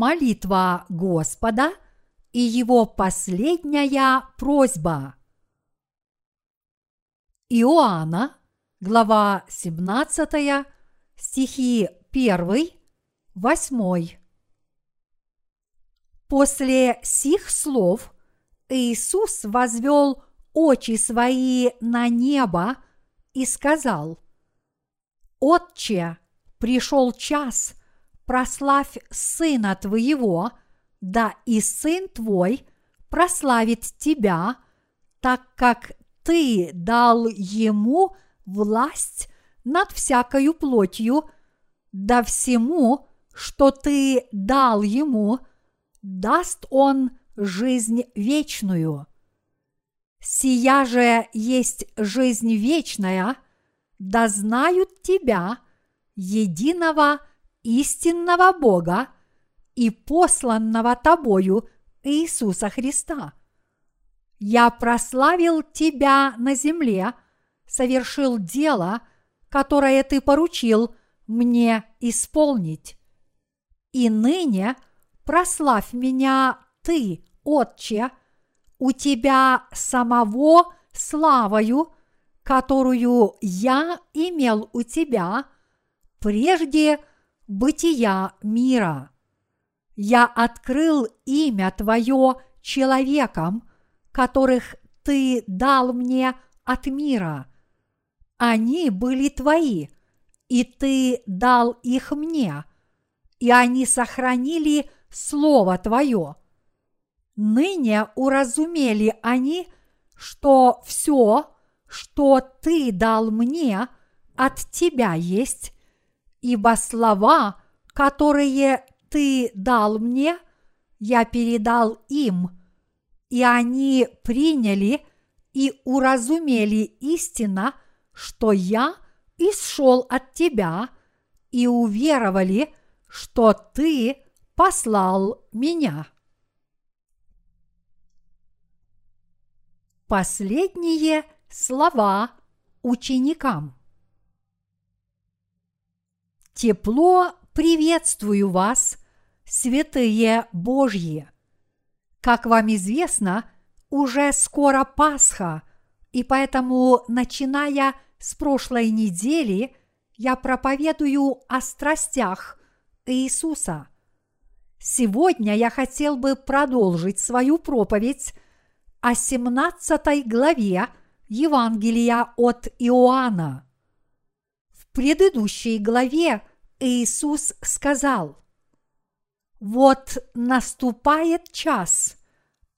молитва Господа и его последняя просьба. Иоанна, глава 17, стихи 1, 8. После сих слов Иисус возвел очи свои на небо и сказал, «Отче, пришел час, прославь Сына Твоего, да и Сын Твой прославит Тебя, так как Ты дал Ему власть над всякою плотью, да всему, что Ты дал Ему, даст Он жизнь вечную. Сия же есть жизнь вечная, да знают Тебя, единого истинного Бога и посланного Тобою Иисуса Христа. Я прославил Тебя на земле, совершил дело, которое Ты поручил мне исполнить. И ныне прославь меня Ты, Отче, у Тебя самого славою, которую я имел у Тебя – прежде бытия мира. Я открыл имя Твое человекам, которых Ты дал мне от мира. Они были Твои, и Ты дал их мне, и они сохранили Слово Твое. Ныне уразумели они, что все, что Ты дал мне, от Тебя есть, ибо слова, которые ты дал мне, я передал им, и они приняли и уразумели истинно, что я исшел от тебя, и уверовали, что ты послал меня. Последние слова ученикам. Тепло приветствую вас, святые Божьи! Как вам известно, уже скоро Пасха, и поэтому, начиная с прошлой недели, я проповедую о страстях Иисуса. Сегодня я хотел бы продолжить свою проповедь о 17 главе Евангелия от Иоанна. Предыдущей главе Иисус сказал, «Вот наступает час,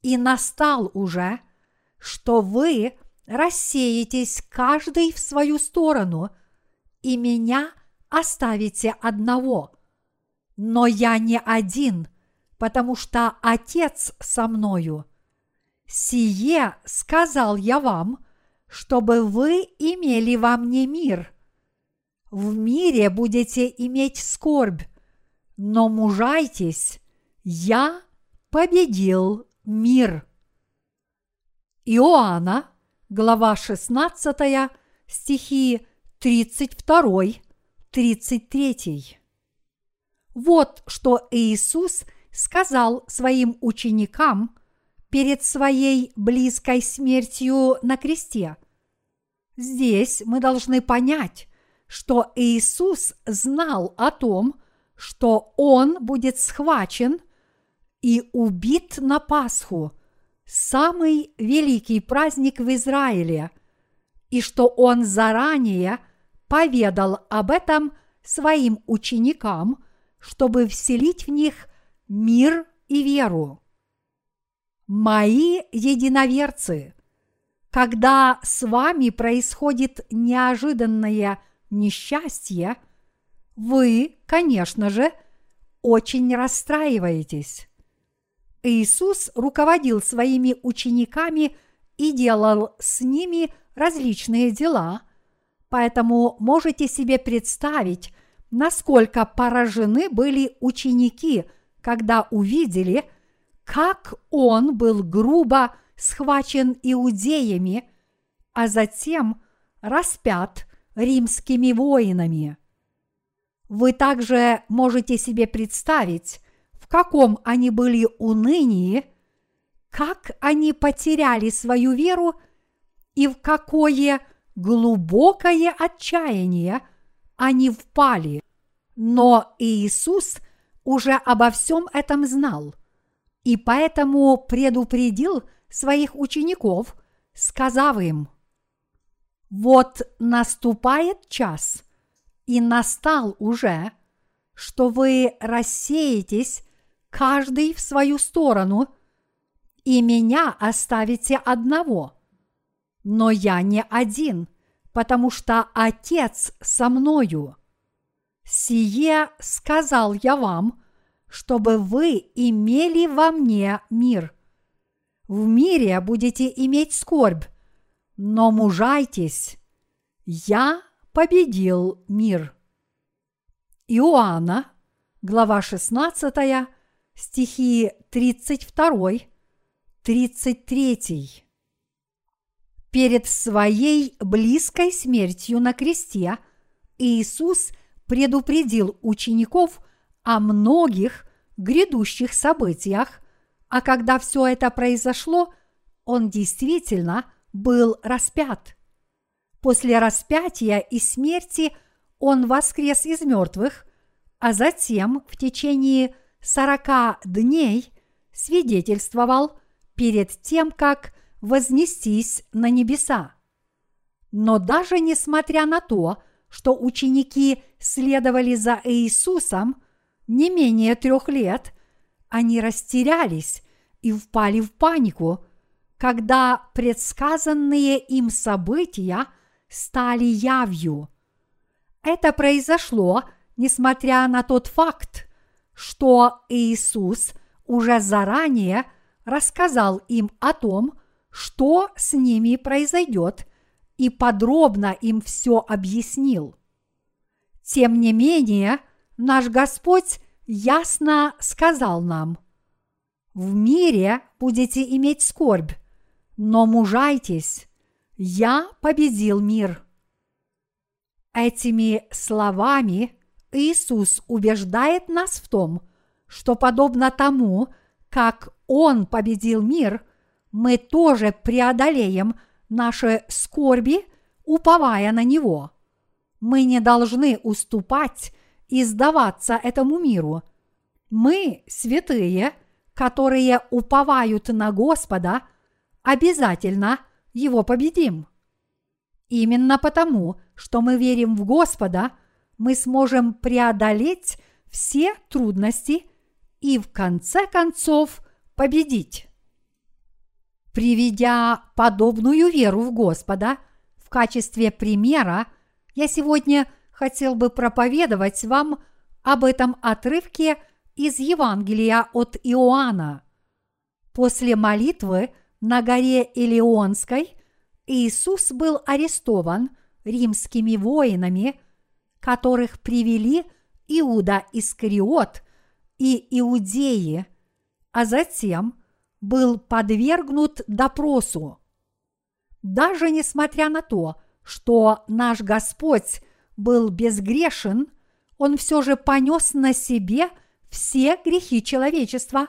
и настал уже, что вы рассеетесь каждый в свою сторону, и меня оставите одного. Но я не один, потому что Отец со мною. Сие сказал я вам, чтобы вы имели во мне мир – в мире будете иметь скорбь, но мужайтесь, я победил мир. Иоанна, глава 16, стихи 32-33. Вот что Иисус сказал своим ученикам перед своей близкой смертью на кресте. Здесь мы должны понять, что Иисус знал о том, что Он будет схвачен и убит на Пасху, самый великий праздник в Израиле, и что Он заранее поведал об этом своим ученикам, чтобы вселить в них мир и веру. Мои единоверцы, когда с вами происходит неожиданное – несчастье, вы, конечно же, очень расстраиваетесь. Иисус руководил своими учениками и делал с ними различные дела, поэтому можете себе представить, насколько поражены были ученики, когда увидели, как он был грубо схвачен иудеями, а затем распят римскими воинами. Вы также можете себе представить, в каком они были унынии, как они потеряли свою веру и в какое глубокое отчаяние они впали. Но Иисус уже обо всем этом знал и поэтому предупредил своих учеников, сказав им, «Вот наступает час, и настал уже, что вы рассеетесь каждый в свою сторону, и меня оставите одного. Но я не один, потому что Отец со мною. Сие сказал я вам, чтобы вы имели во мне мир. В мире будете иметь скорбь, но мужайтесь. Я победил мир. Иоанна, глава 16, стихи 32, 33. Перед своей близкой смертью на кресте Иисус предупредил учеников о многих грядущих событиях, а когда все это произошло, он действительно был распят. После распятия и смерти он воскрес из мертвых, а затем в течение сорока дней свидетельствовал перед тем, как вознестись на небеса. Но даже несмотря на то, что ученики следовали за Иисусом не менее трех лет, они растерялись и впали в панику, когда предсказанные им события стали явью. Это произошло, несмотря на тот факт, что Иисус уже заранее рассказал им о том, что с ними произойдет, и подробно им все объяснил. Тем не менее, наш Господь ясно сказал нам, «В мире будете иметь скорбь, но мужайтесь, я победил мир». Этими словами Иисус убеждает нас в том, что подобно тому, как Он победил мир, мы тоже преодолеем наши скорби, уповая на Него. Мы не должны уступать и сдаваться этому миру. Мы, святые, которые уповают на Господа, обязательно Его победим. Именно потому, что мы верим в Господа, мы сможем преодолеть все трудности и в конце концов победить. Приведя подобную веру в Господа в качестве примера, я сегодня хотел бы проповедовать вам об этом отрывке из Евангелия от Иоанна. После молитвы на горе Илионской Иисус был арестован римскими воинами, которых привели Иуда Искариот и иудеи, а затем был подвергнут допросу. Даже несмотря на то, что наш Господь был безгрешен, он все же понес на себе все грехи человечества,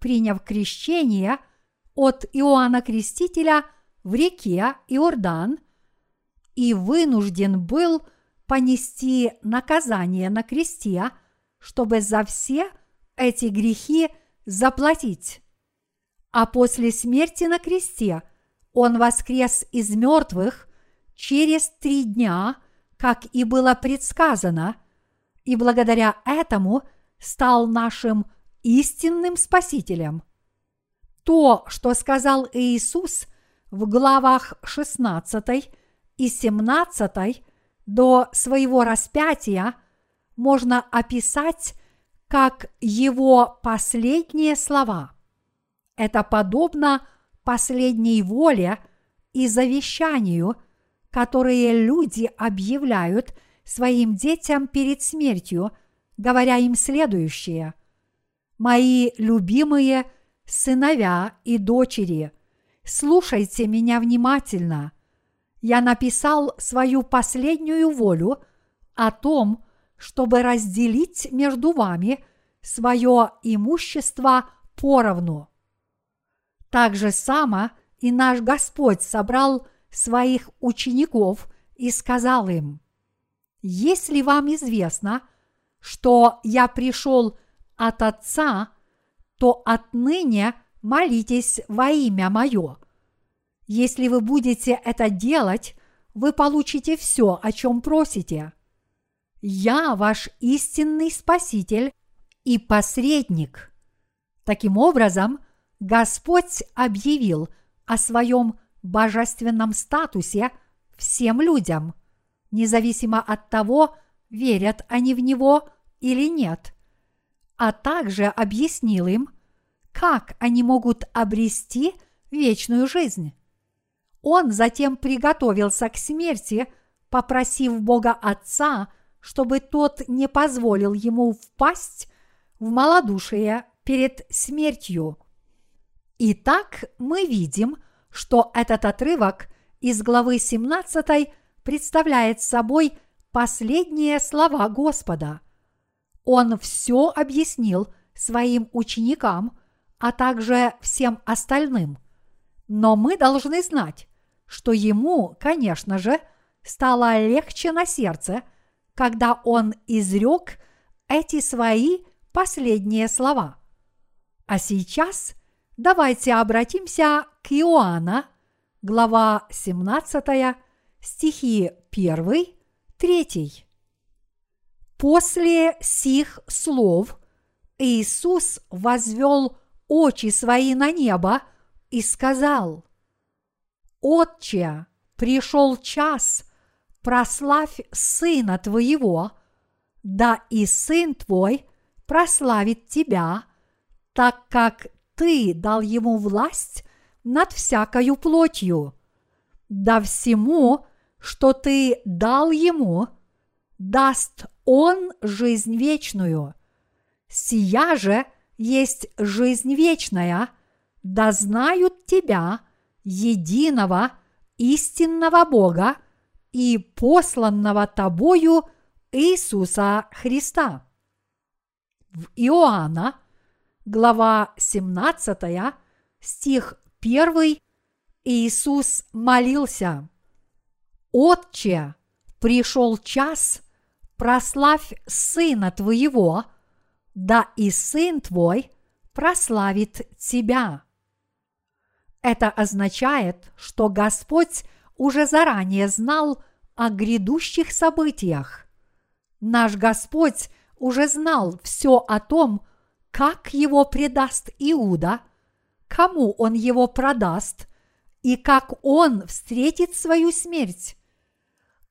приняв крещение от Иоанна Крестителя – в реке Иордан и вынужден был понести наказание на кресте, чтобы за все эти грехи заплатить. А после смерти на кресте он воскрес из мертвых через три дня, как и было предсказано, и благодаря этому стал нашим истинным Спасителем. То, что сказал Иисус – в главах 16 и 17 до своего распятия можно описать как его последние слова. Это подобно последней воле и завещанию, которые люди объявляют своим детям перед смертью, говоря им следующее. «Мои любимые сыновья и дочери – слушайте меня внимательно. Я написал свою последнюю волю о том, чтобы разделить между вами свое имущество поровну. Так же само и наш Господь собрал своих учеников и сказал им, «Если вам известно, что я пришел от Отца, то отныне молитесь во имя Мое. Если вы будете это делать, вы получите все, о чем просите. Я ваш истинный Спаситель и посредник. Таким образом, Господь объявил о своем божественном статусе всем людям, независимо от того, верят они в Него или нет, а также объяснил им, как они могут обрести вечную жизнь. Он затем приготовился к смерти, попросив Бога Отца, чтобы тот не позволил ему впасть в малодушие перед смертью. Итак, мы видим, что этот отрывок из главы 17 представляет собой последние слова Господа. Он все объяснил своим ученикам, а также всем остальным. Но мы должны знать, что ему, конечно же, стало легче на сердце, когда он изрек эти свои последние слова. А сейчас давайте обратимся к Иоанна, глава 17, стихи 1, 3. После сих слов Иисус возвел очи свои на небо и сказал, «Отче, пришел час, прославь Сына Твоего, да и Сын Твой прославит Тебя, так как Ты дал Ему власть над всякою плотью. Да всему, что Ты дал Ему, даст Он жизнь вечную. Сия же есть жизнь вечная, да знают Тебя, единого, истинного Бога и посланного Тобою Иисуса Христа. В Иоанна, глава 17, стих 1, Иисус молился, «Отче, пришел час, прославь Сына Твоего, да и Сын Твой прославит Тебя». Это означает, что Господь уже заранее знал о грядущих событиях. Наш Господь уже знал все о том, как его предаст Иуда, кому он его продаст и как он встретит свою смерть,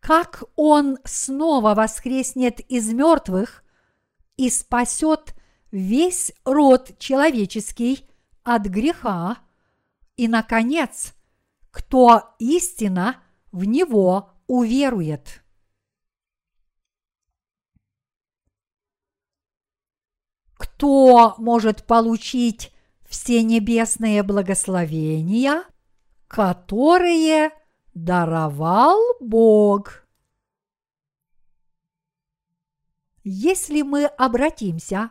как он снова воскреснет из мертвых и спасет весь род человеческий от греха, и, наконец, кто истинно в него уверует. Кто может получить все небесные благословения, которые даровал Бог? Если мы обратимся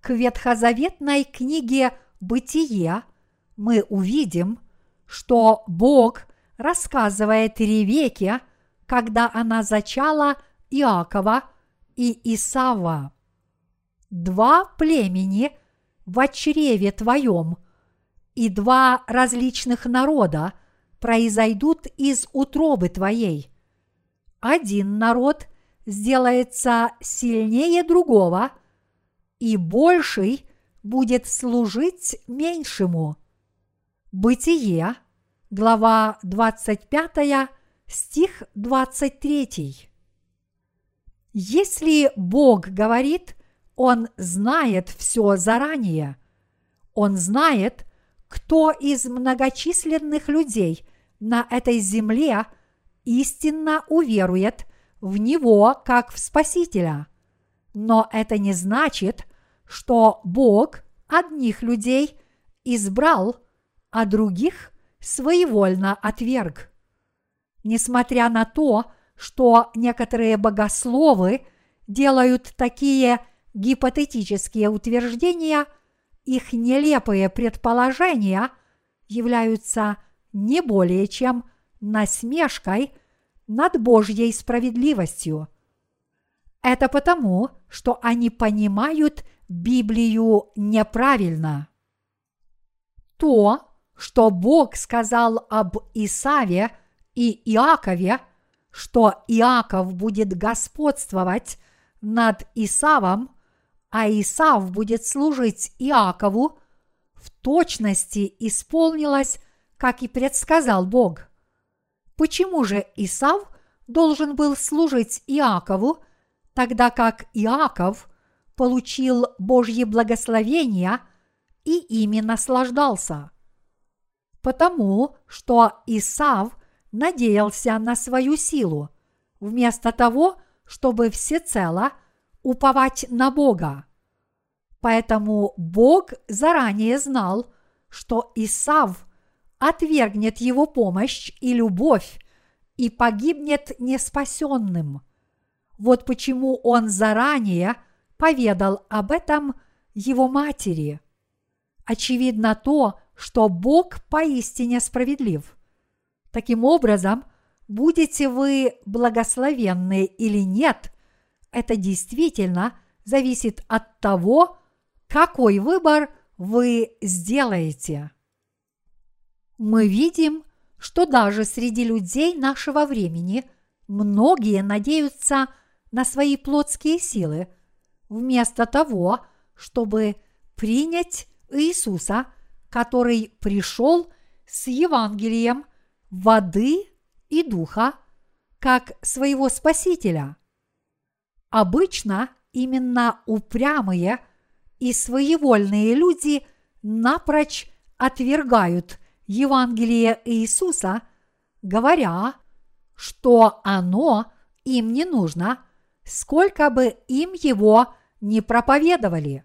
к ветхозаветной книге «Бытие», мы увидим, что Бог рассказывает Ревеке, когда она зачала Иакова и Исава. Два племени в чреве твоем и два различных народа произойдут из утробы твоей. Один народ сделается сильнее другого, и больший будет служить меньшему. Бытие – глава 25, стих 23. Если Бог говорит, Он знает все заранее. Он знает, кто из многочисленных людей на этой земле истинно уверует в Него как в Спасителя. Но это не значит, что Бог одних людей избрал, а других – своевольно отверг. Несмотря на то, что некоторые богословы делают такие гипотетические утверждения, их нелепые предположения являются не более чем насмешкой над Божьей справедливостью. Это потому, что они понимают Библию неправильно. То, что Бог сказал об Исаве и Иакове, что Иаков будет господствовать над Исавом, а Исав будет служить Иакову, в точности исполнилось, как и предсказал Бог. Почему же Исав должен был служить Иакову, тогда как Иаков получил Божье благословение и ими наслаждался? Потому что Исав надеялся на свою силу, вместо того, чтобы всецело уповать на Бога. Поэтому Бог заранее знал, что Исав отвергнет его помощь и любовь и погибнет неспасенным. Вот почему он заранее поведал об этом его матери. Очевидно то, что Бог поистине справедлив. Таким образом, будете вы благословенны или нет, это действительно зависит от того, какой выбор вы сделаете. Мы видим, что даже среди людей нашего времени многие надеются на свои плотские силы, вместо того, чтобы принять Иисуса, который пришел с Евангелием воды и духа, как своего Спасителя. Обычно именно упрямые и своевольные люди напрочь отвергают Евангелие Иисуса, говоря, что оно им не нужно, сколько бы им его не проповедовали.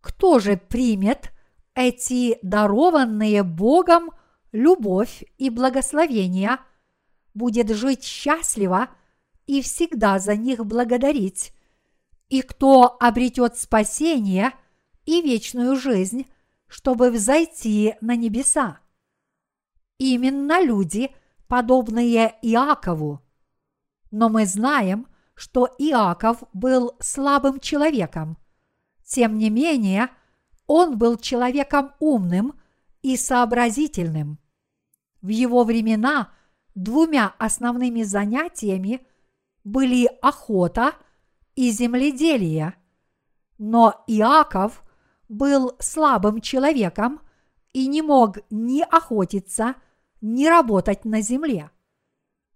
Кто же примет эти дарованные Богом любовь и благословение, будет жить счастливо и всегда за них благодарить, и кто обретет спасение и вечную жизнь, чтобы взойти на небеса. Именно люди, подобные Иакову. Но мы знаем, что Иаков был слабым человеком. Тем не менее, он был человеком умным и сообразительным. В его времена двумя основными занятиями были охота и земледелие. Но Иаков был слабым человеком и не мог ни охотиться, ни работать на земле.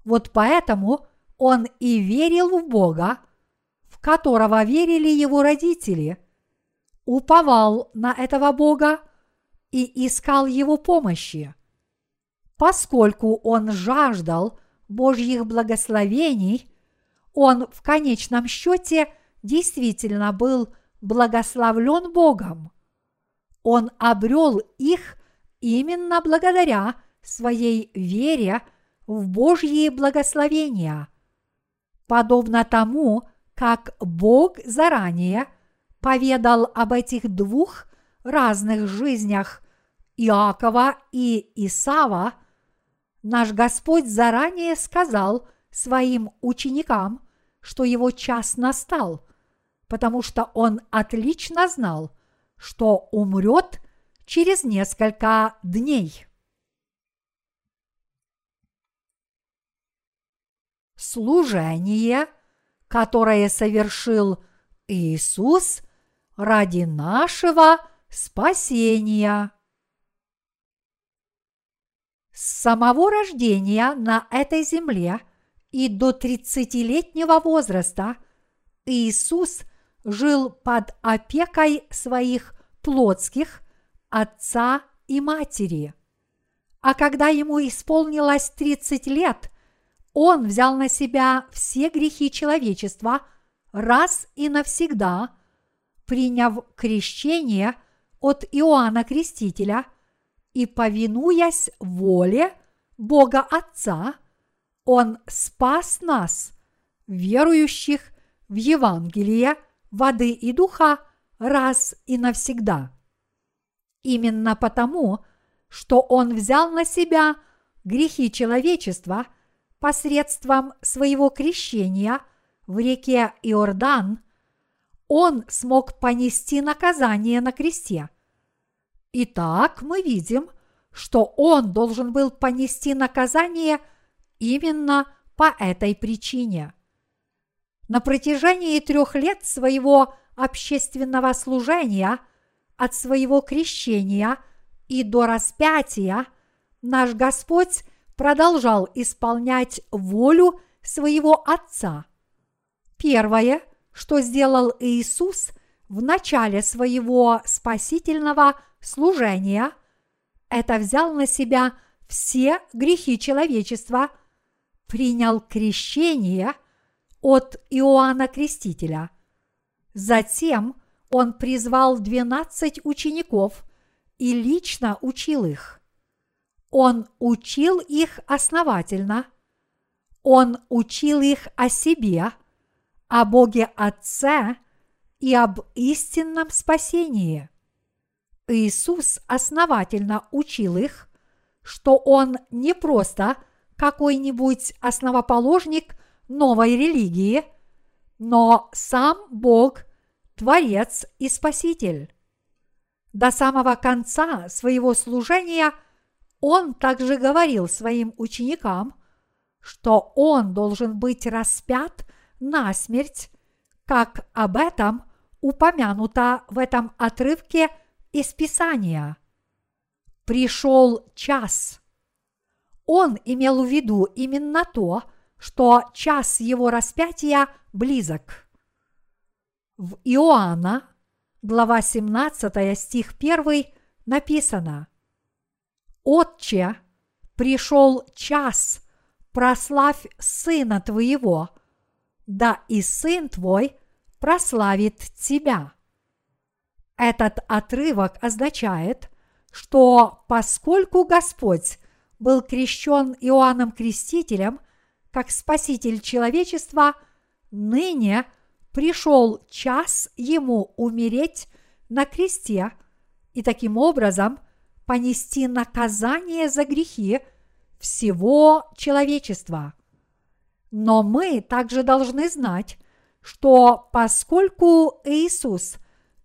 Вот поэтому он и верил в Бога, в которого верили его родители, уповал на этого Бога и искал его помощи. Поскольку он жаждал Божьих благословений, он в конечном счете действительно был благословлен Богом. Он обрел их именно благодаря своей вере в Божьи благословения. Подобно тому, как Бог заранее поведал об этих двух разных жизнях Иакова и Исава, наш Господь заранее сказал своим ученикам, что его час настал – потому что он отлично знал, что умрет через несколько дней. Служение, которое совершил Иисус ради нашего спасения. С самого рождения на этой земле и до тридцатилетнего возраста Иисус – жил под опекой своих плотских отца и матери. А когда ему исполнилось 30 лет, он взял на себя все грехи человечества раз и навсегда, приняв крещение от Иоанна Крестителя и повинуясь воле Бога Отца, он спас нас, верующих в Евангелие – воды и духа раз и навсегда. Именно потому, что Он взял на себя грехи человечества посредством своего крещения в реке Иордан, Он смог понести наказание на кресте. Итак, мы видим, что Он должен был понести наказание именно по этой причине. На протяжении трех лет своего общественного служения от своего крещения и до распятия наш Господь продолжал исполнять волю своего Отца. Первое, что сделал Иисус в начале своего спасительного служения, это взял на себя все грехи человечества, принял крещение от Иоанна Крестителя – Затем он призвал двенадцать учеников и лично учил их. Он учил их основательно. Он учил их о себе, о Боге Отце и об истинном спасении. Иисус основательно учил их, что Он не просто какой-нибудь основоположник новой религии, но сам Бог Творец и Спаситель. До самого конца своего служения он также говорил своим ученикам, что он должен быть распят на смерть, как об этом упомянуто в этом отрывке из Писания. Пришел час. Он имел в виду именно то, что час его распятия близок в Иоанна, глава 17, стих 1, написано «Отче, пришел час, прославь Сына Твоего, да и Сын Твой прославит Тебя». Этот отрывок означает, что поскольку Господь был крещен Иоанном Крестителем как Спаситель человечества, ныне – пришел час ему умереть на кресте и таким образом понести наказание за грехи всего человечества. Но мы также должны знать, что поскольку Иисус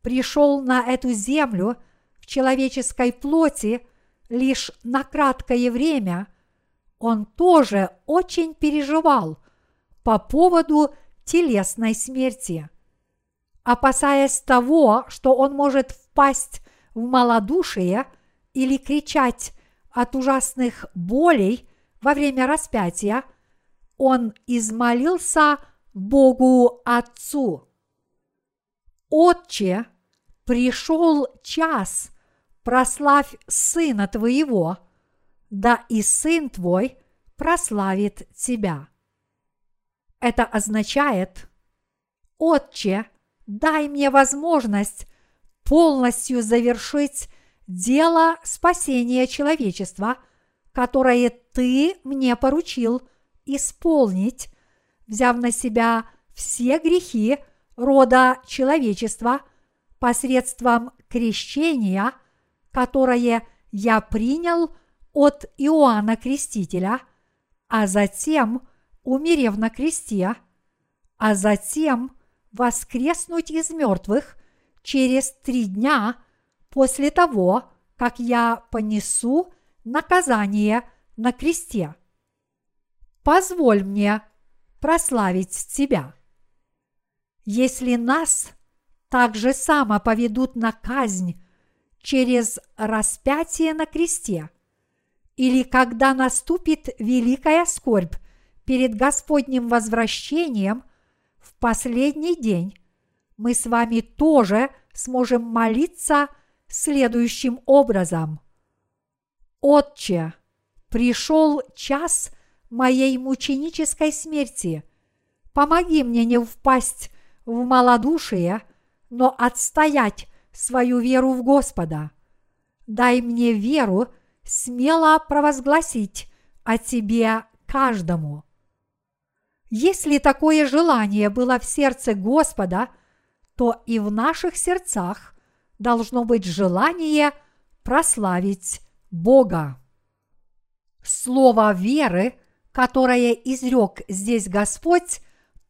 пришел на эту землю в человеческой плоти лишь на краткое время, он тоже очень переживал по поводу телесной смерти. Опасаясь того, что он может впасть в малодушие или кричать от ужасных болей во время распятия, он измолился Богу Отцу. Отче, пришел час, прославь Сына Твоего, да и Сын Твой прославит Тебя. Это означает, Отче, дай мне возможность полностью завершить дело спасения человечества, которое Ты мне поручил исполнить, взяв на себя все грехи рода человечества посредством крещения, которое я принял от Иоанна Крестителя, а затем – умерев на кресте, а затем воскреснуть из мертвых через три дня после того, как я понесу наказание на кресте. Позволь мне прославить Тебя. Если нас так же само поведут на казнь через распятие на кресте, или когда наступит великая скорбь перед Господним возвращением в последний день мы с вами тоже сможем молиться следующим образом. Отче, пришел час моей мученической смерти. Помоги мне не впасть в малодушие, но отстоять свою веру в Господа. Дай мне веру смело провозгласить о Тебе каждому. Если такое желание было в сердце Господа, то и в наших сердцах должно быть желание прославить Бога. Слово веры, которое изрек здесь Господь,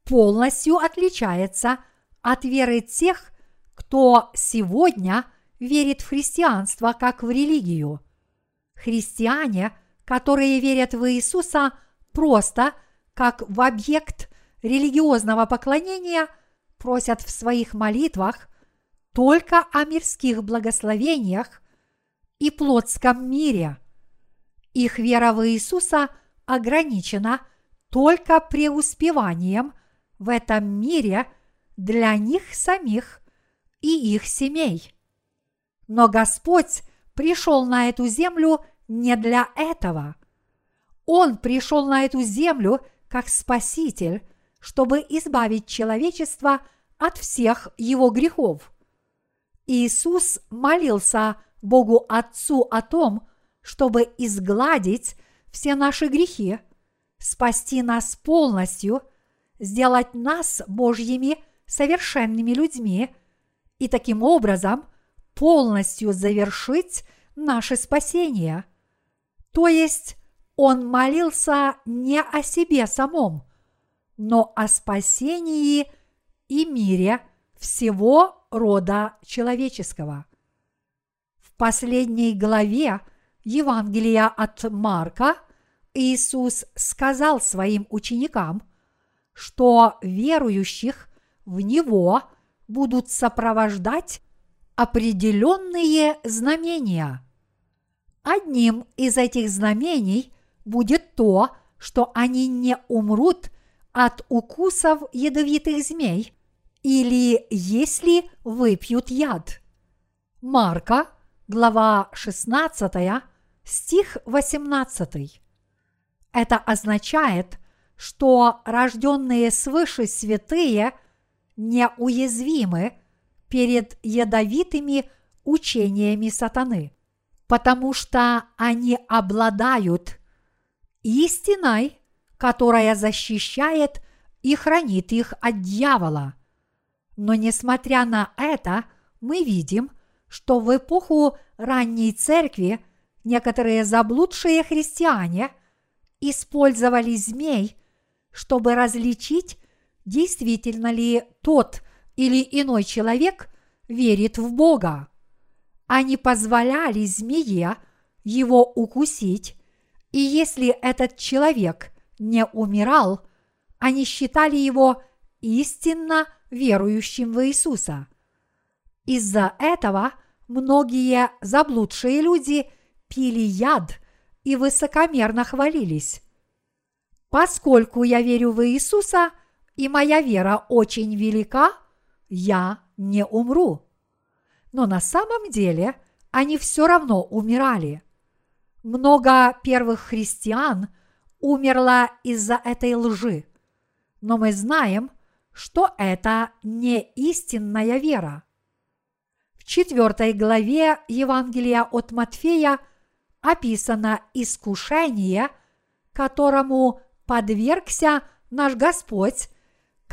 полностью отличается от веры тех, кто сегодня верит в христианство как в религию. Христиане, которые верят в Иисуса просто как в объект религиозного поклонения, просят в своих молитвах только о мирских благословениях и плотском мире. Их вера в Иисуса ограничена только преуспеванием в этом мире для них самих и их семей. Но Господь пришел на эту землю не для этого. Он пришел на эту землю как Спаситель, чтобы избавить человечество от всех его грехов. Иисус молился Богу Отцу о том, чтобы изгладить все наши грехи, спасти нас полностью, сделать нас Божьими совершенными людьми и таким образом полностью завершить наше спасение. То есть он молился не о себе самом, но о спасении и мире всего рода человеческого – последней главе Евангелия от Марка Иисус сказал своим ученикам, что верующих в Него будут сопровождать определенные знамения. Одним из этих знамений будет то, что они не умрут от укусов ядовитых змей или если выпьют яд. Марка – глава 16, стих 18. Это означает, что рожденные свыше святые неуязвимы перед ядовитыми учениями сатаны, потому что они обладают истиной, которая защищает и хранит их от дьявола. Но несмотря на это, мы видим – что в эпоху ранней церкви некоторые заблудшие христиане использовали змей, чтобы различить, действительно ли тот или иной человек верит в Бога. Они позволяли змее его укусить, и если этот человек не умирал, они считали его истинно верующим в Иисуса. Из-за этого многие заблудшие люди пили яд и высокомерно хвалились. Поскольку я верю в Иисуса, и моя вера очень велика, я не умру. Но на самом деле они все равно умирали. Много первых христиан умерло из-за этой лжи. Но мы знаем, что это не истинная вера. В четвертой главе Евангелия от Матфея описано искушение, которому подвергся наш Господь,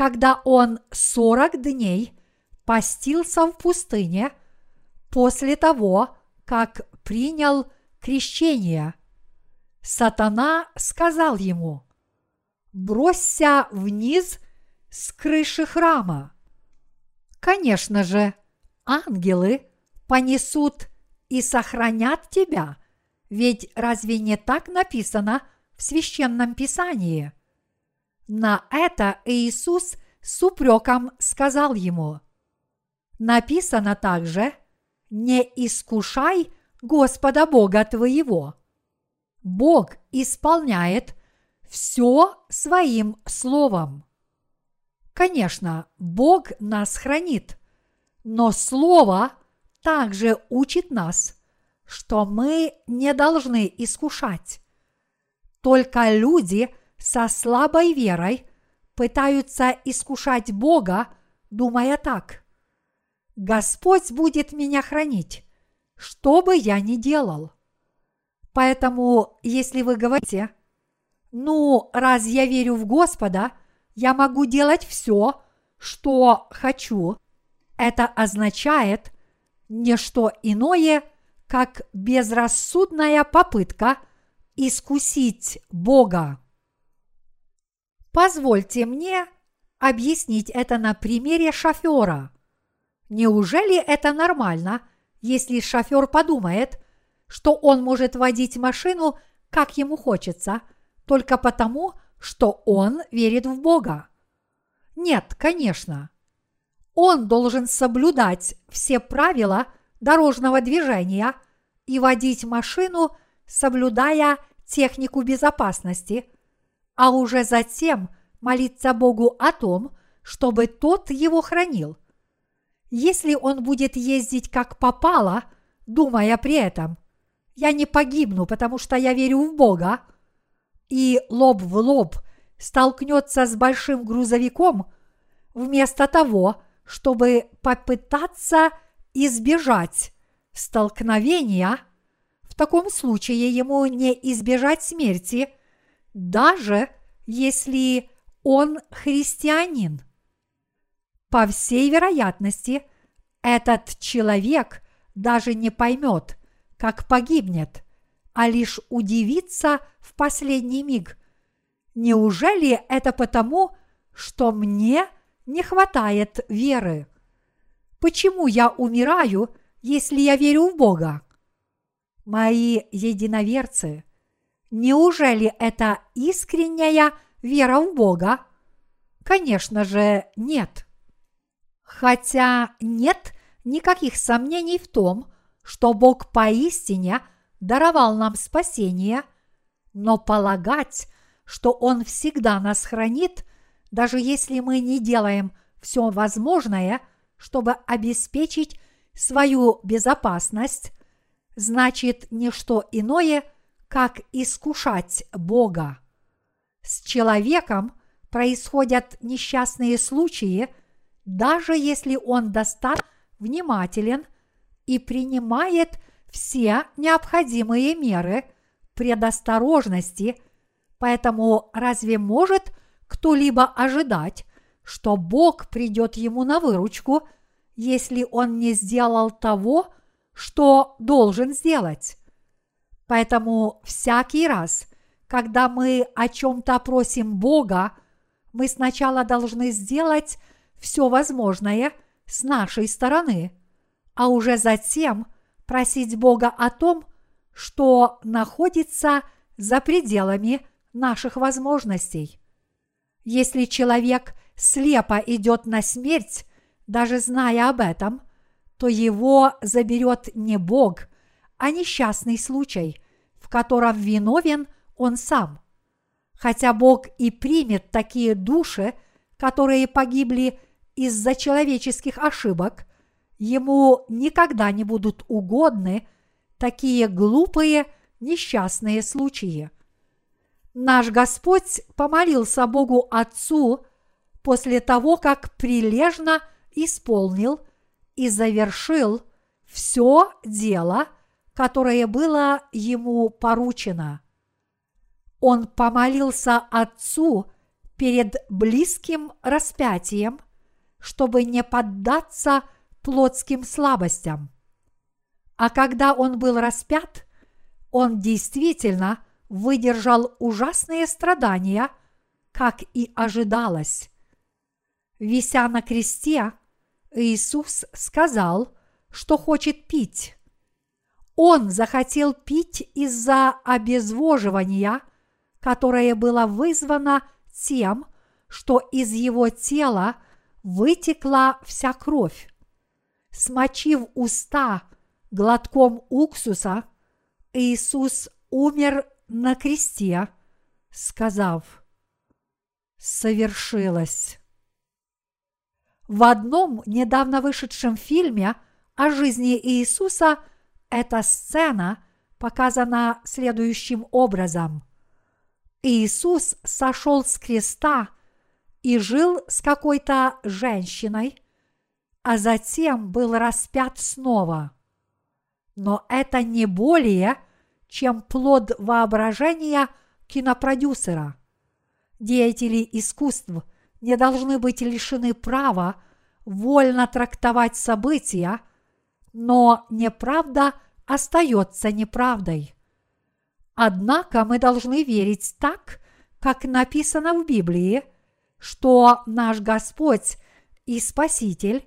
когда Он сорок дней постился в пустыне после того, как принял крещение. Сатана сказал ему, бросься вниз с крыши храма. Конечно же, ангелы понесут и сохранят тебя, ведь разве не так написано в священном писании? На это Иисус с упреком сказал ему, написано также, не искушай Господа Бога твоего. Бог исполняет все своим словом. Конечно, Бог нас хранит, но Слово также учит нас, что мы не должны искушать. Только люди со слабой верой пытаются искушать Бога, думая так. Господь будет меня хранить, что бы я ни делал. Поэтому, если вы говорите, ну, раз я верю в Господа, я могу делать все, что хочу – Это означает не что иное, как безрассудная попытка искусить Бога. Позвольте мне объяснить это на примере шофера. Неужели это нормально, если шофер подумает, что он может водить машину, как ему хочется, только потому, что он верит в Бога? Нет, конечно. Он должен соблюдать все правила дорожного движения и водить машину, соблюдая технику безопасности – а уже затем молиться Богу о том, чтобы тот его хранил. Если он будет ездить как попало, думая при этом, я не погибну, потому что я верю в Бога, и лоб в лоб столкнется с большим грузовиком, вместо того, чтобы попытаться избежать столкновения, в таком случае ему не избежать смерти – даже если он христианин. По всей вероятности, этот человек даже не поймет, как погибнет, а лишь удивится в последний миг. Неужели это потому, что мне не хватает веры? Почему я умираю, если я верю в Бога? Мои единоверцы – Неужели это искренняя вера в Бога? Конечно же, нет. Хотя нет никаких сомнений в том, что Бог поистине даровал нам спасение, но полагать, что Он всегда нас хранит, даже если мы не делаем все возможное, чтобы обеспечить свою безопасность, значит не что иное – как искушать Бога. С человеком происходят несчастные случаи, даже если он достаточно внимателен и принимает все необходимые меры предосторожности, поэтому разве может кто-либо ожидать, что Бог придет ему на выручку, если он не сделал того, что должен сделать? Поэтому всякий раз, когда мы о чем-то просим Бога, мы сначала должны сделать все возможное с нашей стороны, а уже затем просить Бога о том, что находится за пределами наших возможностей. Если человек слепо идет на смерть, даже зная об этом, то его заберет не Бог, а несчастный случай, в котором виновен он сам. Хотя Бог и примет такие души, которые погибли из-за человеческих ошибок, ему никогда не будут угодны такие глупые несчастные случаи. Наш Господь помолился Богу Отцу после того, как прилежно исполнил и завершил все дело – которое было ему поручено. Он помолился Отцу перед близким распятием, чтобы не поддаться плотским слабостям. А когда он был распят, он действительно выдержал ужасные страдания, как и ожидалось. Вися на кресте, Иисус сказал, что хочет пить. Он захотел пить из-за обезвоживания, которое было вызвано тем, что из его тела вытекла вся кровь. Смочив уста глотком уксуса, Иисус умер на кресте, сказав «Совершилось». В одном недавно вышедшем фильме о жизни Иисуса – эта сцена показана следующим образом. Иисус сошел с креста и жил с какой-то женщиной, а затем был распят снова. Но это не более, чем плод воображения кинопродюсера. Деятели искусств не должны быть лишены права вольно трактовать события, но неправда остается неправдой. Однако мы должны верить так, как написано в Библии, что наш Господь и Спаситель,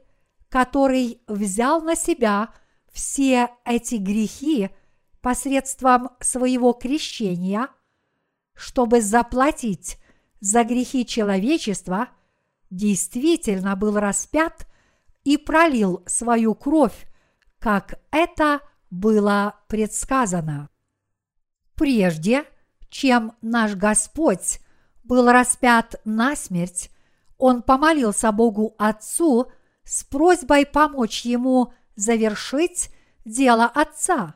который взял на себя все эти грехи посредством своего крещения, чтобы заплатить за грехи человечества, действительно был распят и пролил свою кровь, как это было предсказано. Прежде, чем наш Господь был распят на смерть, он помолился Богу Отцу с просьбой помочь ему завершить дело Отца.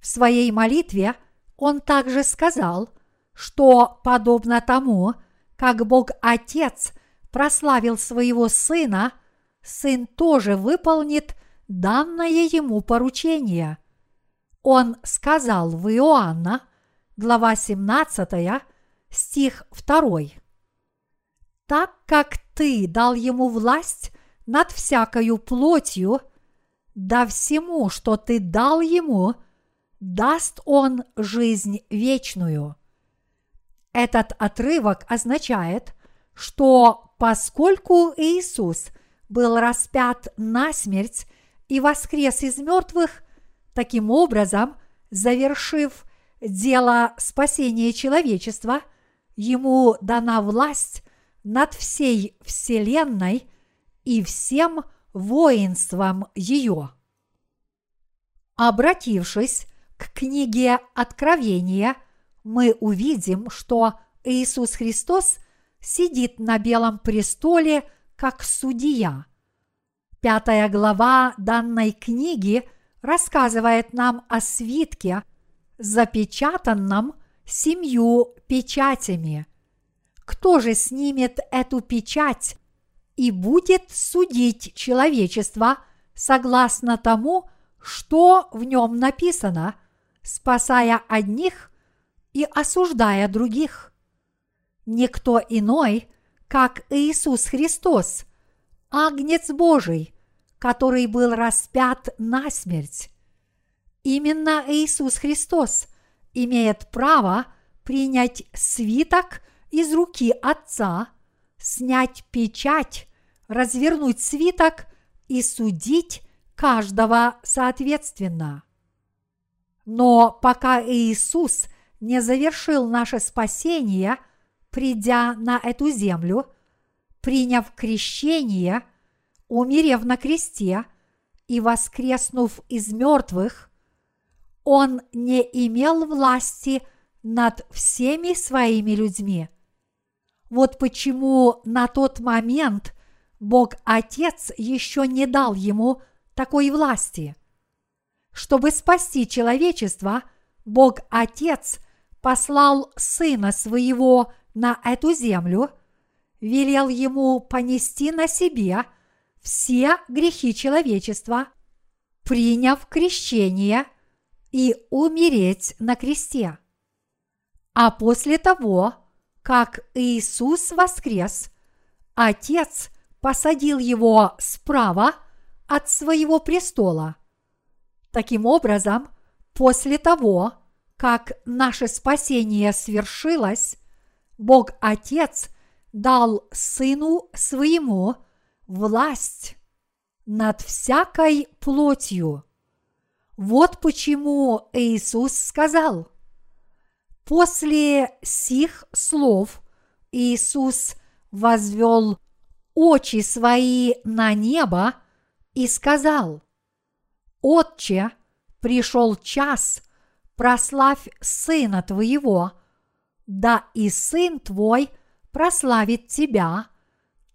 В своей молитве он также сказал, что подобно тому, как Бог Отец прославил своего Сына, Сын тоже выполнит данное ему поручение. Он сказал в Иоанна, глава 17, стих 2. «Так как ты дал ему власть над всякою плотью, да всему, что ты дал ему, даст он жизнь вечную». Этот отрывок означает, что поскольку Иисус был распят на смерть и воскрес из мертвых, таким образом, завершив дело спасения человечества, ему дана власть над всей Вселенной и всем воинством ее. Обратившись к книге Откровения, мы увидим, что Иисус Христос сидит на белом престоле как судья. Пятая глава данной книги рассказывает нам о свитке, запечатанном семью печатями. Кто же снимет эту печать и будет судить человечество согласно тому, что в нем написано, спасая одних и осуждая других? Никто иной, как Иисус Христос, Агнец Божий, который был распят на смерть. Именно Иисус Христос имеет право принять свиток из руки Отца, снять печать, развернуть свиток и судить каждого соответственно. Но пока Иисус не завершил наше спасение, придя на эту землю, приняв крещение, умерев на кресте и воскреснув из мертвых, он не имел власти над всеми своими людьми. Вот почему на тот момент Бог Отец еще не дал ему такой власти. Чтобы спасти человечество, Бог Отец послал Сына Своего на эту землю, велел ему понести на себе все грехи человечества, приняв крещение – и умереть на кресте. А после того, как Иисус воскрес, Отец посадил его справа от своего престола. Таким образом, после того, как наше спасение свершилось, Бог Отец дал Сыну Своему власть над всякой плотью. Вот почему Иисус сказал, после сих слов Иисус возвел очи свои на небо и сказал, «Отче, пришел час, прославь Сына Твоего, да и Сын Твой прославит Тебя,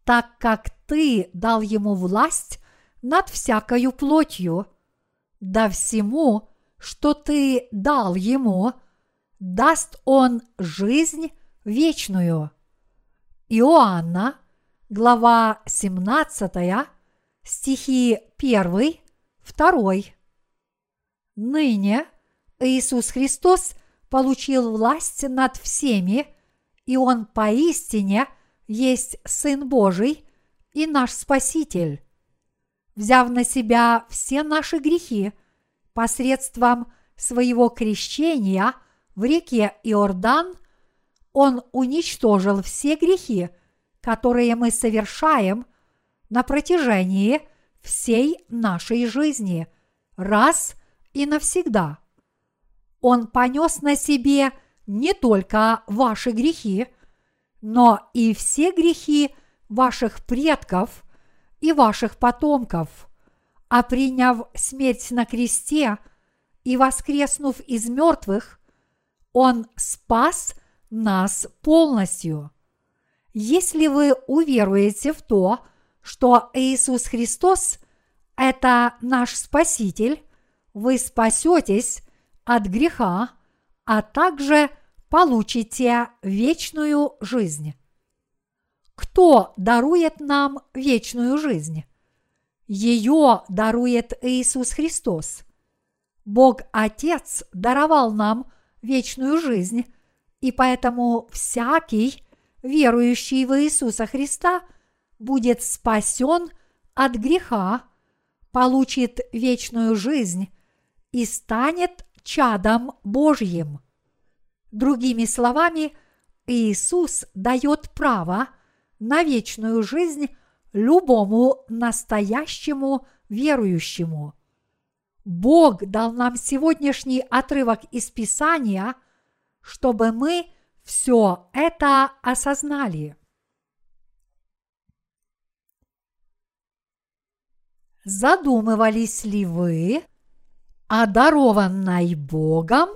так как Ты дал Ему власть над всякою плотью, да всему, что ты дал ему, даст он жизнь вечную. Иоанна, глава 17, стихи 1, 2. Ныне Иисус Христос получил власть над всеми, и Он поистине есть Сын Божий и наш Спаситель. взяв на себя все наши грехи посредством своего крещения в реке Иордан, Он уничтожил все грехи, которые мы совершаем на протяжении всей нашей жизни, раз и навсегда. Он понес на себе не только ваши грехи, но и все грехи ваших предков и ваших потомков, а приняв смерть на кресте и воскреснув из мертвых, Он спас нас полностью. Если вы уверуете в то, что Иисус Христос – это наш Спаситель, вы спасетесь от греха, а также получите вечную жизнь. Кто дарует нам вечную жизнь? Ее дарует Иисус Христос. Бог Отец даровал нам вечную жизнь, и поэтому всякий, верующий в Иисуса Христа, будет спасен от греха, получит вечную жизнь и станет чадом Божьим. Другими словами, Иисус дает право на вечную жизнь любому настоящему верующему. Бог дал нам сегодняшний отрывок из Писания, чтобы мы все это осознали. Задумывались ли вы о дарованной Богом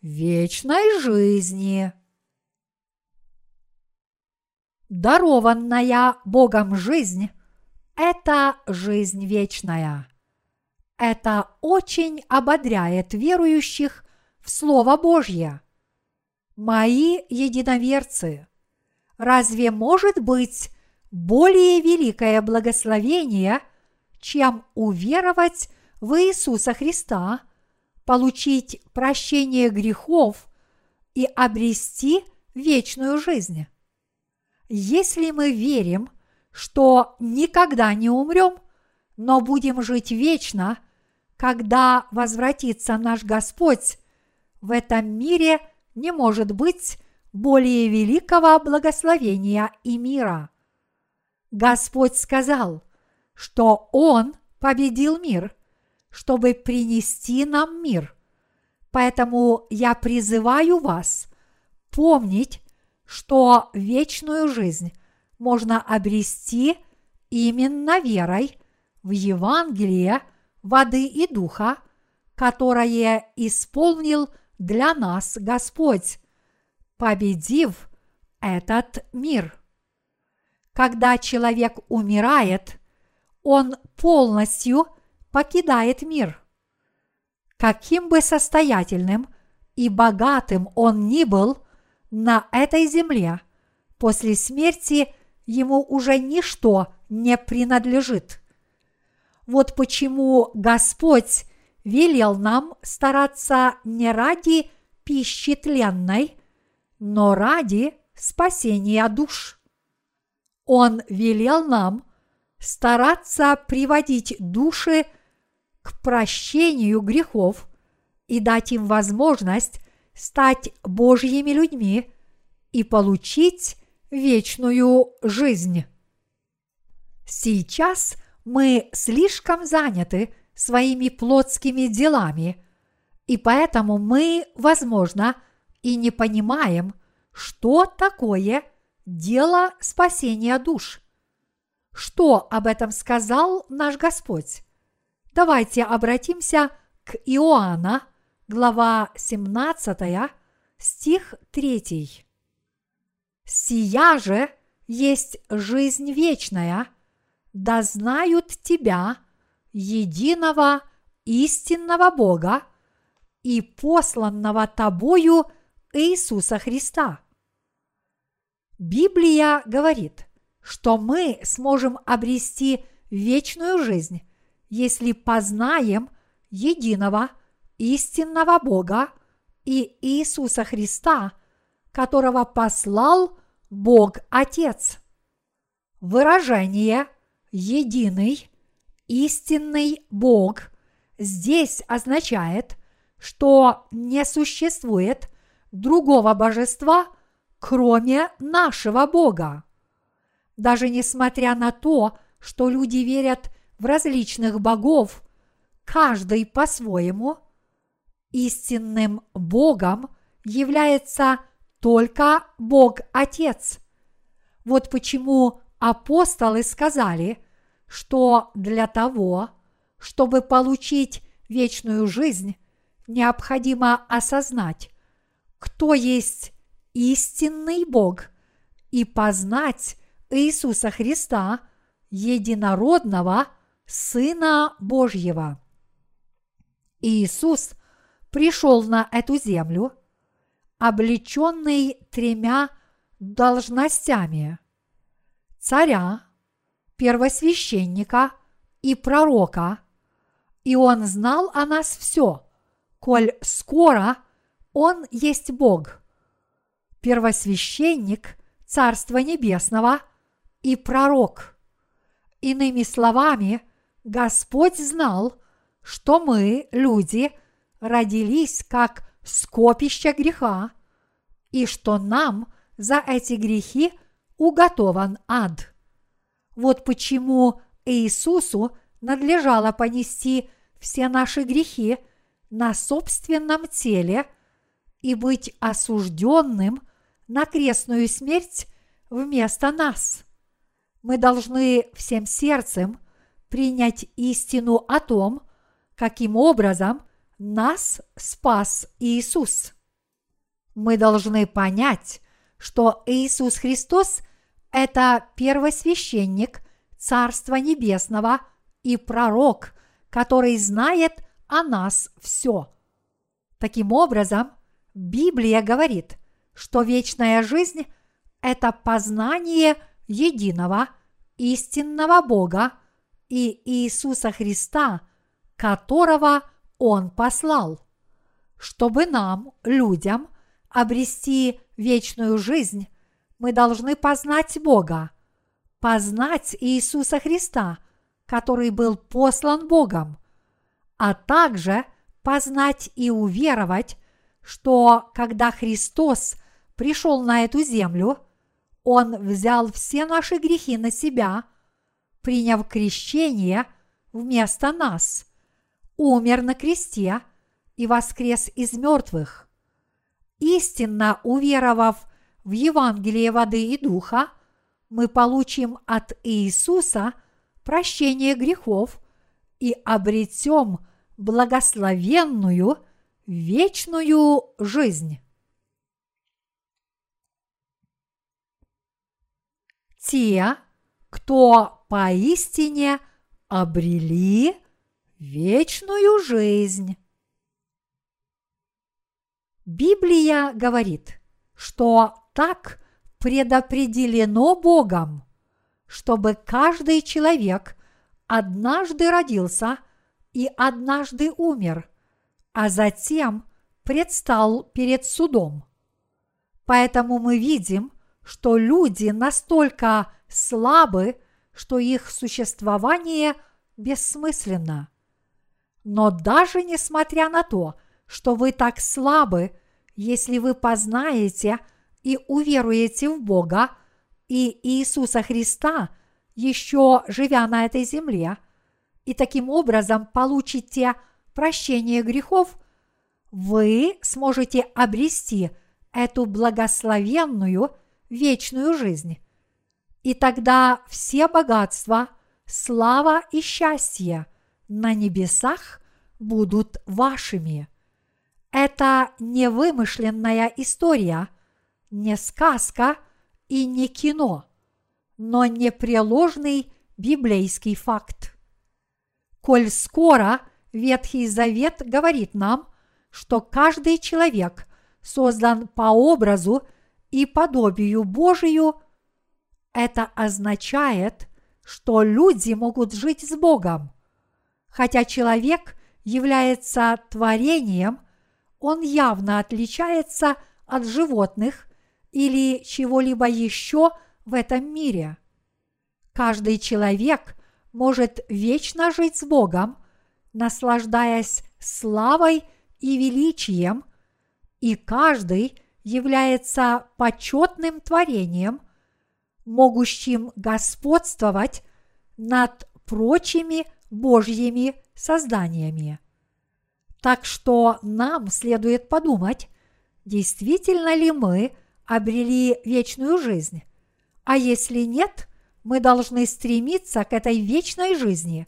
вечной жизни? Дарованная Богом жизнь – это жизнь вечная. Это очень ободряет верующих в Слово Божье. Мои единоверцы, разве может быть более великое благословение, чем уверовать в Иисуса Христа, получить прощение грехов и обрести вечную жизнь? Если мы верим, что никогда не умрем, но будем жить вечно, когда возвратится наш Господь, в этом мире не может быть более великого благословения и мира. Господь сказал, что Он победил мир, чтобы принести нам мир. Поэтому я призываю вас помнить что вечную жизнь можно обрести именно верой в Евангелие воды и духа, которое исполнил для нас Господь, победив этот мир. Когда человек умирает, он полностью покидает мир. Каким бы состоятельным и богатым он ни был, на этой земле, после смерти ему уже ничто не принадлежит. Вот почему Господь велел нам стараться не ради пищи тленной, но ради спасения душ. Он велел нам стараться приводить души к прощению грехов и дать им возможность стать Божьими людьми и получить вечную жизнь. Сейчас мы слишком заняты своими плотскими делами, и поэтому мы, возможно, и не понимаем, что такое дело спасения душ. Что об этом сказал наш Господь? Давайте обратимся к Иоанна – глава 17, стих 3. «Сия же есть жизнь вечная, да знают Тебя, единого истинного Бога и посланного Тобою Иисуса Христа». Библия говорит, что мы сможем обрести вечную жизнь, если познаем единого – истинного Бога и Иисуса Христа, которого послал Бог Отец. Выражение «единый» истинный Бог здесь означает, что не существует другого божества, кроме нашего Бога. Даже несмотря на то, что люди верят в различных богов, каждый по-своему, истинным Богом является только Бог Отец. Вот почему апостолы сказали, что для того, чтобы получить вечную жизнь, необходимо осознать, кто есть истинный Бог и познать Иисуса Христа, единородного Сына Божьего. Иисус пришел на эту землю, облеченный тремя должностями – царя, первосвященника и пророка, и он знал о нас все, коль скоро он есть Бог, первосвященник Царства Небесного и пророк. Иными словами, Господь знал, что мы, люди, родились как скопище греха, и что нам за эти грехи уготован ад. Вот почему Иисусу надлежало понести все наши грехи на собственном теле и быть осужденным на крестную смерть вместо нас. Мы должны всем сердцем принять истину о том, каким образом нас спас Иисус. Мы должны понять, что Иисус Христос – это первосвященник Царства Небесного и пророк, который знает о нас все. Таким образом, Библия говорит, что вечная жизнь – это познание единого истинного Бога и Иисуса Христа, которого Он послал, чтобы нам, людям, обрести вечную жизнь, мы должны познать Бога, познать Иисуса Христа, который был послан Богом, а также познать и уверовать, что когда Христос пришел на эту землю, Он взял все наши грехи на себя, приняв крещение вместо нас, умер на кресте и воскрес из мертвых истинно уверовав в Евангелие воды и духа, мы получим от Иисуса прощение грехов и обретем благословенную вечную жизнь. Те, кто поистине обрели вечную жизнь. Библия говорит, что так предопределено Богом, чтобы каждый человек однажды родился и однажды умер, а затем предстал перед судом. Поэтому мы видим, что люди настолько слабы, что их существование бессмысленно. Но даже несмотря на то, что вы так слабы, если вы познаете и уверуете в Бога и Иисуса Христа, еще живя на этой земле, и таким образом получите прощение грехов, вы сможете обрести эту благословенную вечную жизнь. И тогда все богатства, слава и счастье на небесах будут вашими. Это не вымышленная история, не сказка и не кино, но непреложный библейский факт. Коль скоро Ветхий Завет говорит нам, что каждый человек создан по образу и подобию Божию, это означает, что люди могут жить с Богом. Хотя человек является творением – он явно отличается от животных или чего-либо еще в этом мире. Каждый человек может вечно жить с Богом, наслаждаясь славой и величием, и каждый является почетным творением, могущим господствовать над прочими Божьими созданиями. Так что нам следует подумать, действительно ли мы обрели вечную жизнь, а если нет, мы должны стремиться к этой вечной жизни,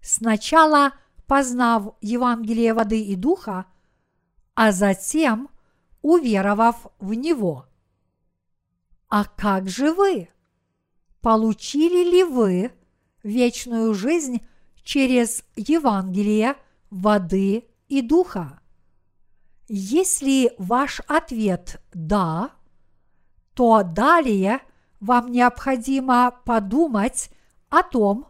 сначала познав Евангелие воды и духа, а затем уверовав в него. А как же вы? Получили ли вы вечную жизнь через Евангелие воды и духа? Если ваш ответ «да», то далее вам необходимо подумать о том,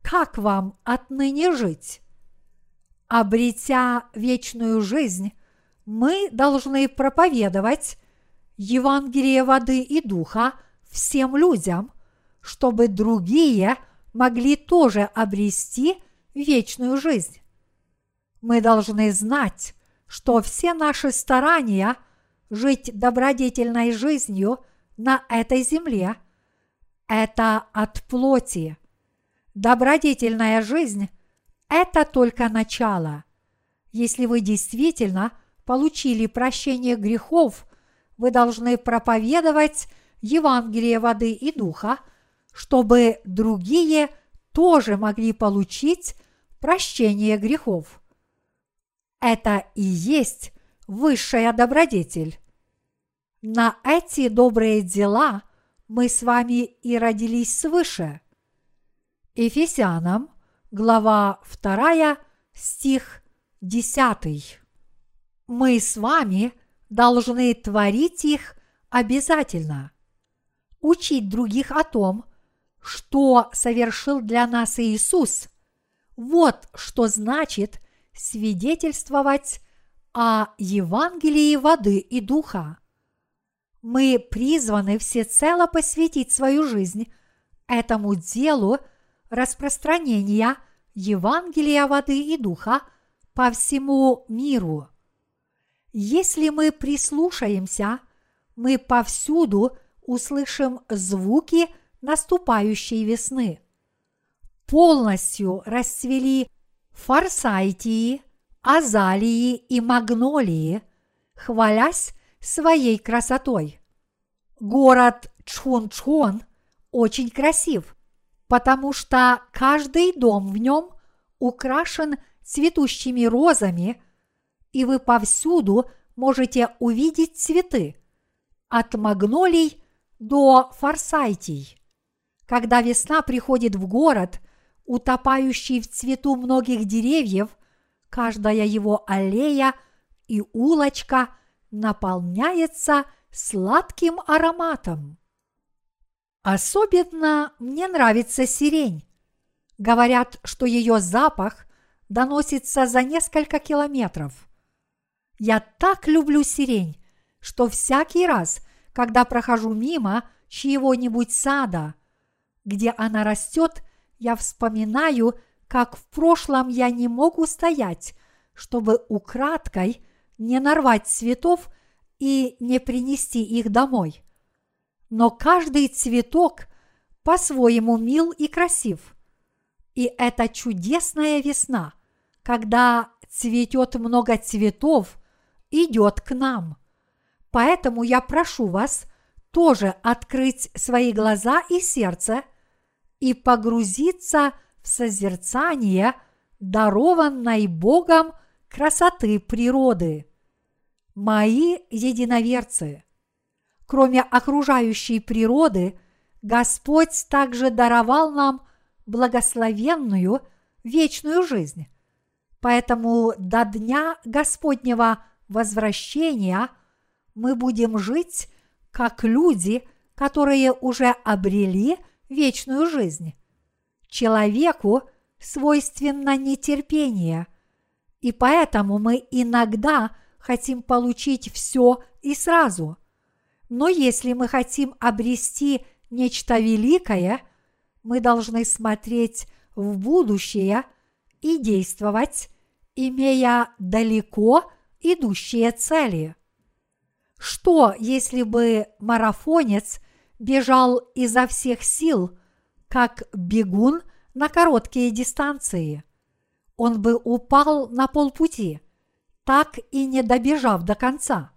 как вам отныне жить. Обретя вечную жизнь, мы должны проповедовать Евангелие воды и духа всем людям, чтобы другие могли тоже обрести вечную жизнь. Мы должны знать, что все наши старания жить добродетельной жизнью на этой земле – это от плоти. Добродетельная жизнь – это только начало. Если вы действительно получили прощение грехов, вы должны проповедовать Евангелие воды и духа, чтобы другие тоже могли получить прощение грехов. Это и есть высшая добродетель. На эти добрые дела мы с вами и родились свыше. Ефесянам, глава 2, стих 10 мы с вами должны творить их обязательно. Учить других о том, что совершил для нас Иисус. Вот что значит свидетельствовать о Евангелии воды и духа. Мы призваны всецело посвятить свою жизнь этому делу распространения Евангелия воды и духа по всему миру. Если мы прислушаемся, мы повсюду услышим звуки наступающей весны. Полностью расцвели форсайтии, азалии и магнолии, хвалясь своей красотой. Город Чхун-Чхон очень красив, потому что каждый дом в нем украшен цветущими розами – и вы повсюду можете увидеть цветы, от магнолий до форсайтий. Когда весна приходит в город, утопающий в цвету многих деревьев, каждая его аллея и улочка наполняется сладким ароматом. Особенно мне нравится сирень. Говорят, что ее запах доносится за несколько километров. Я так люблю сирень, что всякий раз, когда прохожу мимо чьего-нибудь сада, где она растет, я вспоминаю, как в прошлом я не мог устоять, чтобы украдкой не нарвать цветов и не принести их домой. Но каждый цветок по-своему мил и красив. И это чудесная весна, когда цветет много цветов, идет к нам. Поэтому я прошу вас тоже открыть свои глаза и сердце и погрузиться в созерцание дарованной Богом красоты природы. Мои единоверцы, кроме окружающей природы, Господь также даровал нам благословенную вечную жизнь. Поэтому до дня Господнего возвращения мы будем жить как люди, которые уже обрели вечную жизнь. Человеку свойственно нетерпение, и поэтому мы иногда хотим получить все и сразу. Но если мы хотим обрести нечто великое, мы должны смотреть в будущее и действовать, имея далеко идущие цели. Что, если бы марафонец бежал изо всех сил, как бегун на короткие дистанции? Он бы упал на полпути, так и не добежав до конца.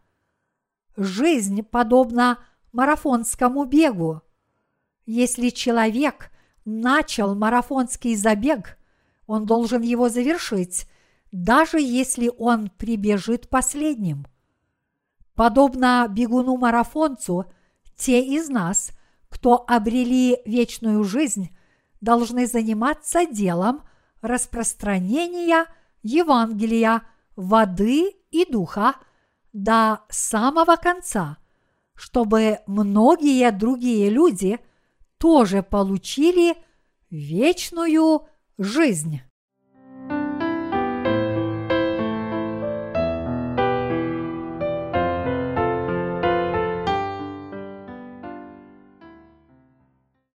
Жизнь подобна марафонскому бегу. Если человек начал марафонский забег, он должен его завершить, даже если он прибежит последним. Подобно бегуну-марафонцу, те из нас, кто обрели вечную жизнь, должны заниматься делом распространения Евангелия, воды и духа до самого конца, чтобы многие другие люди тоже получили вечную жизнь.